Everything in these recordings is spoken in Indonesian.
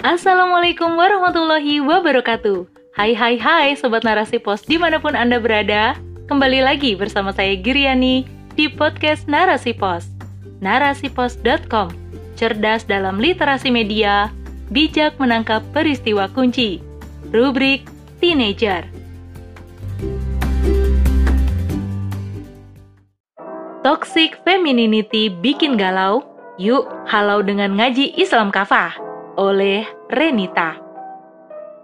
Assalamualaikum warahmatullahi wabarakatuh. Hai hai hai Sobat Narasi Pos di mana pun Anda berada. Kembali lagi bersama saya Giriani di podcast Narasi Pos. Narasipos.com Cerdas dalam literasi media Bijak menangkap peristiwa kunci. Rubrik Teenager. Toxic Femininity bikin galau? Yuk halau dengan ngaji Islam kafah oleh Renita.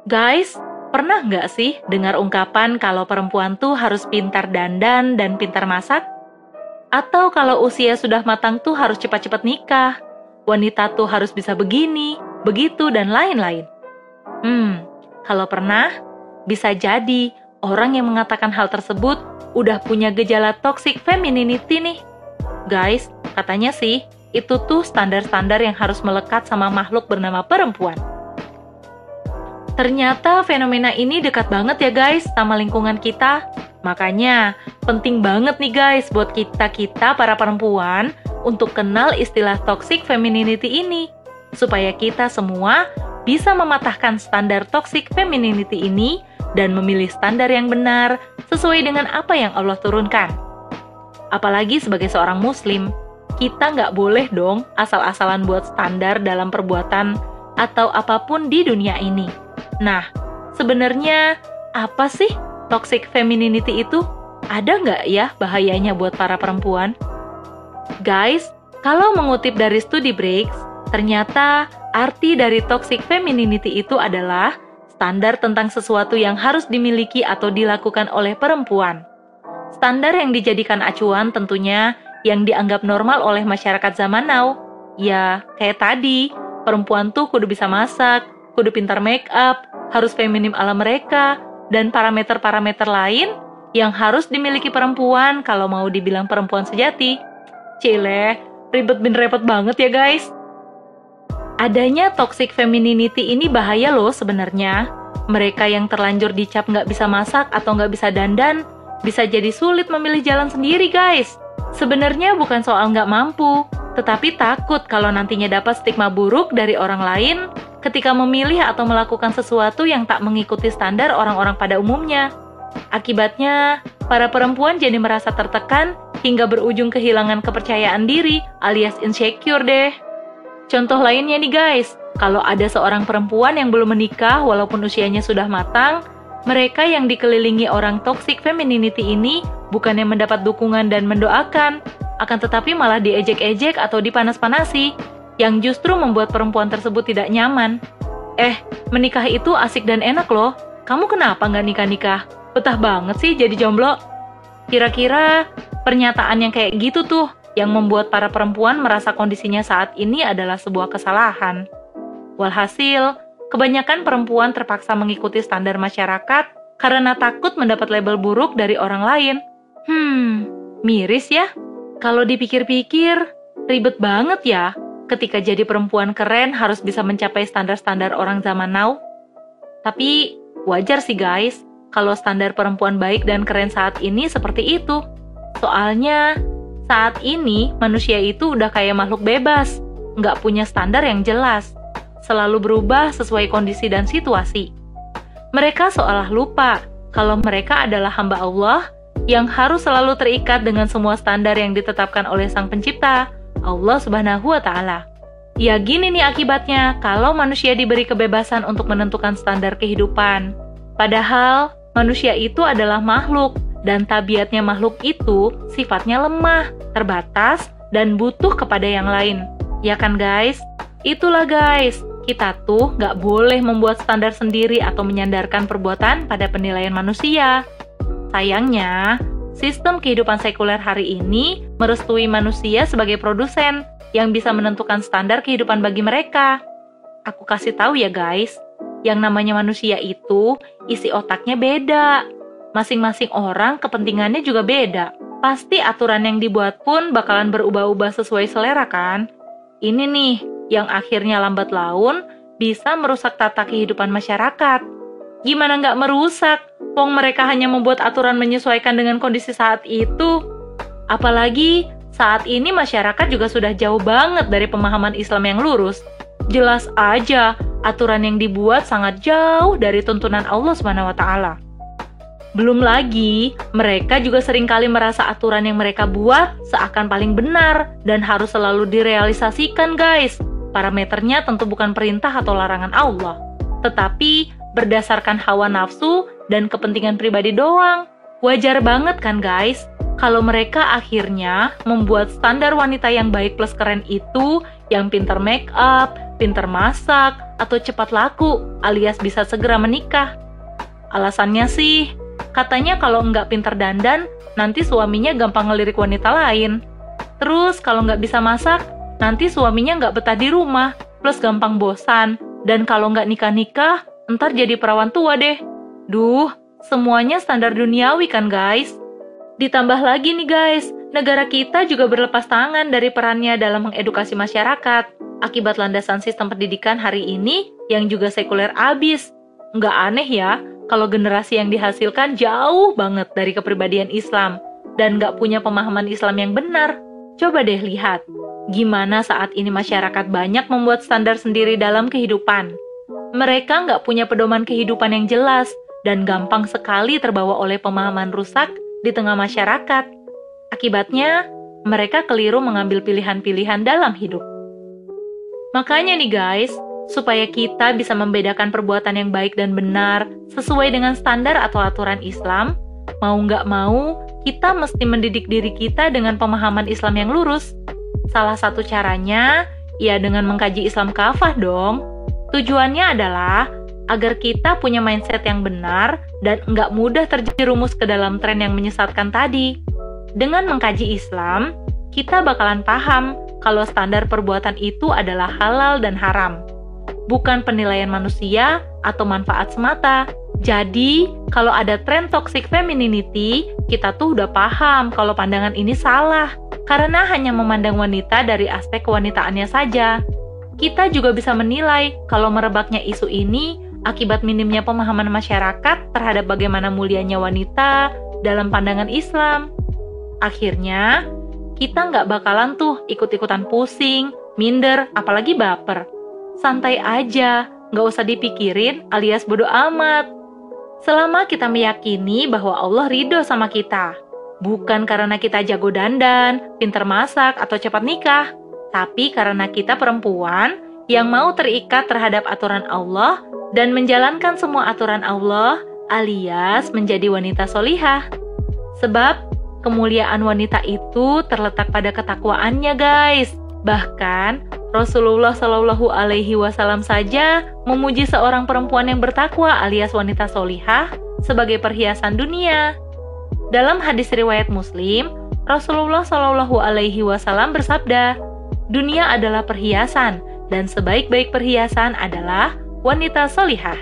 Guys, pernah nggak sih dengar ungkapan kalau perempuan tuh harus pintar dandan dan pintar masak? Atau kalau usia sudah matang tuh harus cepat-cepat nikah? Wanita tuh harus bisa begini, begitu, dan lain-lain. Hmm, kalau pernah, bisa jadi orang yang mengatakan hal tersebut udah punya gejala toxic femininity nih. Guys, katanya sih itu tuh standar-standar yang harus melekat sama makhluk bernama perempuan. Ternyata fenomena ini dekat banget ya guys sama lingkungan kita. Makanya penting banget nih guys buat kita-kita para perempuan untuk kenal istilah toxic femininity ini. Supaya kita semua bisa mematahkan standar toxic femininity ini dan memilih standar yang benar sesuai dengan apa yang Allah turunkan. Apalagi sebagai seorang muslim, kita nggak boleh dong asal-asalan buat standar dalam perbuatan atau apa pun di dunia ini. Nah, sebenarnya apa sih toxic femininity itu? Ada nggak ya bahayanya buat para perempuan? Guys, kalau mengutip dari studi Breaks, ternyata arti dari toxic femininity itu adalah standar tentang sesuatu yang harus dimiliki atau dilakukan oleh perempuan. Standar yang dijadikan acuan tentunya yang dianggap normal oleh masyarakat zaman now. Ya, kayak tadi, perempuan tuh kudu bisa masak, kudu pintar make up, harus feminim ala mereka, dan parameter-parameter lain yang harus dimiliki perempuan kalau mau dibilang perempuan sejati. Cile, ribet bin repot banget ya guys. Adanya toxic femininity ini bahaya loh sebenarnya. Mereka yang terlanjur dicap nggak bisa masak atau nggak bisa dandan, bisa jadi sulit memilih jalan sendiri guys. Sebenarnya bukan soal nggak mampu, tetapi takut kalau nantinya dapat stigma buruk dari orang lain ketika memilih atau melakukan sesuatu yang tak mengikuti standar orang-orang pada umumnya. Akibatnya, para perempuan jadi merasa tertekan hingga berujung kehilangan kepercayaan diri alias insecure deh. Contoh lainnya nih guys, kalau ada seorang perempuan yang belum menikah walaupun usianya sudah matang, mereka yang dikelilingi orang toxic femininity ini bukannya mendapat dukungan dan mendoakan, akan tetapi malah diejek-ejek atau dipanas-panasi, yang justru membuat perempuan tersebut tidak nyaman. Eh, menikah itu asik dan enak loh. Kamu kenapa nggak nikah-nikah? Betah banget sih jadi jomblo. Kira-kira pernyataan yang kayak gitu tuh yang membuat para perempuan merasa kondisinya saat ini adalah sebuah kesalahan. Walhasil, Kebanyakan perempuan terpaksa mengikuti standar masyarakat karena takut mendapat label buruk dari orang lain. Hmm, miris ya. Kalau dipikir-pikir, ribet banget ya ketika jadi perempuan keren harus bisa mencapai standar-standar orang zaman now. Tapi wajar sih guys, kalau standar perempuan baik dan keren saat ini seperti itu. Soalnya, saat ini manusia itu udah kayak makhluk bebas, nggak punya standar yang jelas selalu berubah sesuai kondisi dan situasi. Mereka seolah lupa kalau mereka adalah hamba Allah yang harus selalu terikat dengan semua standar yang ditetapkan oleh Sang Pencipta, Allah Subhanahu wa Ta'ala. Ya, gini nih akibatnya kalau manusia diberi kebebasan untuk menentukan standar kehidupan. Padahal, manusia itu adalah makhluk, dan tabiatnya makhluk itu sifatnya lemah, terbatas, dan butuh kepada yang lain. Ya kan, guys? Itulah, guys, kita tuh nggak boleh membuat standar sendiri atau menyandarkan perbuatan pada penilaian manusia. Sayangnya, sistem kehidupan sekuler hari ini merestui manusia sebagai produsen yang bisa menentukan standar kehidupan bagi mereka. Aku kasih tahu ya guys, yang namanya manusia itu isi otaknya beda. Masing-masing orang kepentingannya juga beda. Pasti aturan yang dibuat pun bakalan berubah-ubah sesuai selera kan? Ini nih yang akhirnya lambat laun bisa merusak tata kehidupan masyarakat. Gimana nggak merusak? Wong mereka hanya membuat aturan menyesuaikan dengan kondisi saat itu. Apalagi saat ini masyarakat juga sudah jauh banget dari pemahaman Islam yang lurus. Jelas aja, aturan yang dibuat sangat jauh dari tuntunan Allah taala. Belum lagi, mereka juga sering kali merasa aturan yang mereka buat seakan paling benar dan harus selalu direalisasikan, guys. Parameternya tentu bukan perintah atau larangan Allah, tetapi berdasarkan hawa nafsu dan kepentingan pribadi doang. Wajar banget kan, guys? Kalau mereka akhirnya membuat standar wanita yang baik plus keren itu yang pinter make up, pinter masak, atau cepat laku, alias bisa segera menikah. Alasannya sih, katanya kalau nggak pinter dandan, nanti suaminya gampang ngelirik wanita lain. Terus kalau nggak bisa masak, nanti suaminya nggak betah di rumah, plus gampang bosan. Dan kalau nggak nikah-nikah, ntar jadi perawan tua deh. Duh, semuanya standar duniawi kan guys? Ditambah lagi nih guys, negara kita juga berlepas tangan dari perannya dalam mengedukasi masyarakat akibat landasan sistem pendidikan hari ini yang juga sekuler abis. Nggak aneh ya, kalau generasi yang dihasilkan jauh banget dari kepribadian Islam dan nggak punya pemahaman Islam yang benar. Coba deh lihat, gimana saat ini masyarakat banyak membuat standar sendiri dalam kehidupan. Mereka nggak punya pedoman kehidupan yang jelas dan gampang sekali terbawa oleh pemahaman rusak di tengah masyarakat. Akibatnya, mereka keliru mengambil pilihan-pilihan dalam hidup. Makanya nih guys, supaya kita bisa membedakan perbuatan yang baik dan benar sesuai dengan standar atau aturan Islam, mau nggak mau, kita mesti mendidik diri kita dengan pemahaman Islam yang lurus. Salah satu caranya, ya dengan mengkaji Islam kafah dong. Tujuannya adalah agar kita punya mindset yang benar dan nggak mudah terjerumus ke dalam tren yang menyesatkan tadi. Dengan mengkaji Islam, kita bakalan paham kalau standar perbuatan itu adalah halal dan haram, bukan penilaian manusia atau manfaat semata. Jadi, kalau ada tren toxic femininity, kita tuh udah paham kalau pandangan ini salah, karena hanya memandang wanita dari aspek kewanitaannya saja. Kita juga bisa menilai kalau merebaknya isu ini akibat minimnya pemahaman masyarakat terhadap bagaimana mulianya wanita dalam pandangan Islam. Akhirnya, kita nggak bakalan tuh ikut-ikutan pusing, minder, apalagi baper. Santai aja, nggak usah dipikirin alias bodoh amat. Selama kita meyakini bahwa Allah ridho sama kita, bukan karena kita jago dandan, pinter masak, atau cepat nikah, tapi karena kita perempuan yang mau terikat terhadap aturan Allah dan menjalankan semua aturan Allah alias menjadi wanita solihah. Sebab kemuliaan wanita itu terletak pada ketakwaannya, guys. Bahkan Rasulullah Shallallahu Alaihi Wasallam saja memuji seorang perempuan yang bertakwa alias wanita solihah sebagai perhiasan dunia. Dalam hadis riwayat Muslim, Rasulullah Shallallahu Alaihi Wasallam bersabda, "Dunia adalah perhiasan, dan sebaik-baik perhiasan adalah wanita solihah."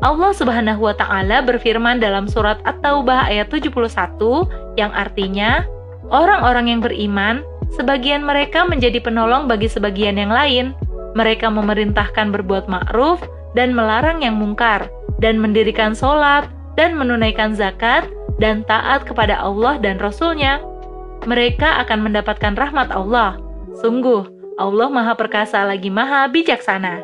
Allah Subhanahu wa taala berfirman dalam surat At-Taubah ayat 71 yang artinya orang-orang yang beriman sebagian mereka menjadi penolong bagi sebagian yang lain. Mereka memerintahkan berbuat ma'ruf dan melarang yang mungkar dan mendirikan sholat dan menunaikan zakat dan taat kepada Allah dan Rasulnya. Mereka akan mendapatkan rahmat Allah. Sungguh, Allah Maha Perkasa lagi Maha Bijaksana.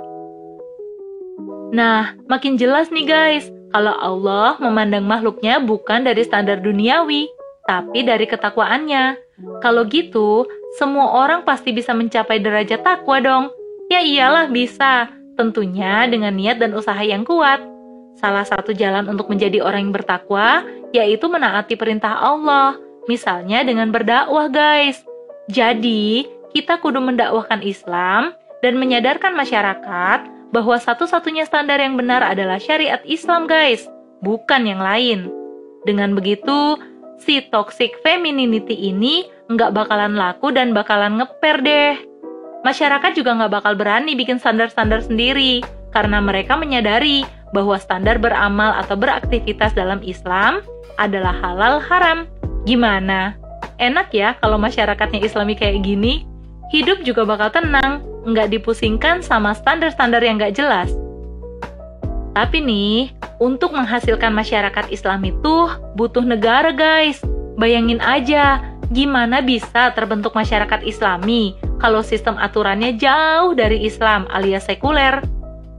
Nah, makin jelas nih guys, kalau Allah memandang makhluknya bukan dari standar duniawi, tapi dari ketakwaannya. Kalau gitu, semua orang pasti bisa mencapai derajat takwa dong. Ya iyalah bisa, tentunya dengan niat dan usaha yang kuat. Salah satu jalan untuk menjadi orang yang bertakwa yaitu menaati perintah Allah, misalnya dengan berdakwah, guys. Jadi, kita kudu mendakwahkan Islam dan menyadarkan masyarakat bahwa satu-satunya standar yang benar adalah syariat Islam guys, bukan yang lain. Dengan begitu, si toxic femininity ini nggak bakalan laku dan bakalan ngeper deh. Masyarakat juga nggak bakal berani bikin standar-standar sendiri, karena mereka menyadari bahwa standar beramal atau beraktivitas dalam Islam adalah halal haram. Gimana? Enak ya kalau masyarakatnya islami kayak gini? Hidup juga bakal tenang, nggak dipusingkan sama standar-standar yang nggak jelas. Tapi nih, untuk menghasilkan masyarakat Islam itu butuh negara guys. Bayangin aja, gimana bisa terbentuk masyarakat islami kalau sistem aturannya jauh dari Islam alias sekuler.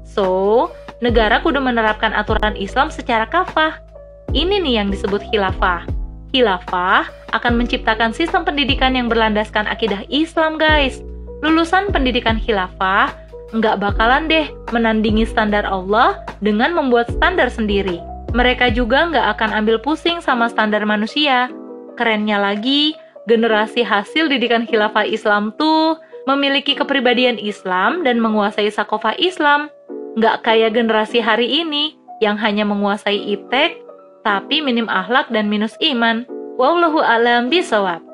So, negara kudu menerapkan aturan Islam secara kafah. Ini nih yang disebut khilafah. Khilafah akan menciptakan sistem pendidikan yang berlandaskan akidah Islam, guys. Lulusan pendidikan khilafah nggak bakalan deh menandingi standar Allah dengan membuat standar sendiri. Mereka juga nggak akan ambil pusing sama standar manusia. Kerennya lagi, generasi hasil didikan khilafah Islam tuh memiliki kepribadian Islam dan menguasai sakofah Islam. Nggak kayak generasi hari ini yang hanya menguasai iptek, tapi minim akhlak dan minus iman. Wallahu alam bisawab.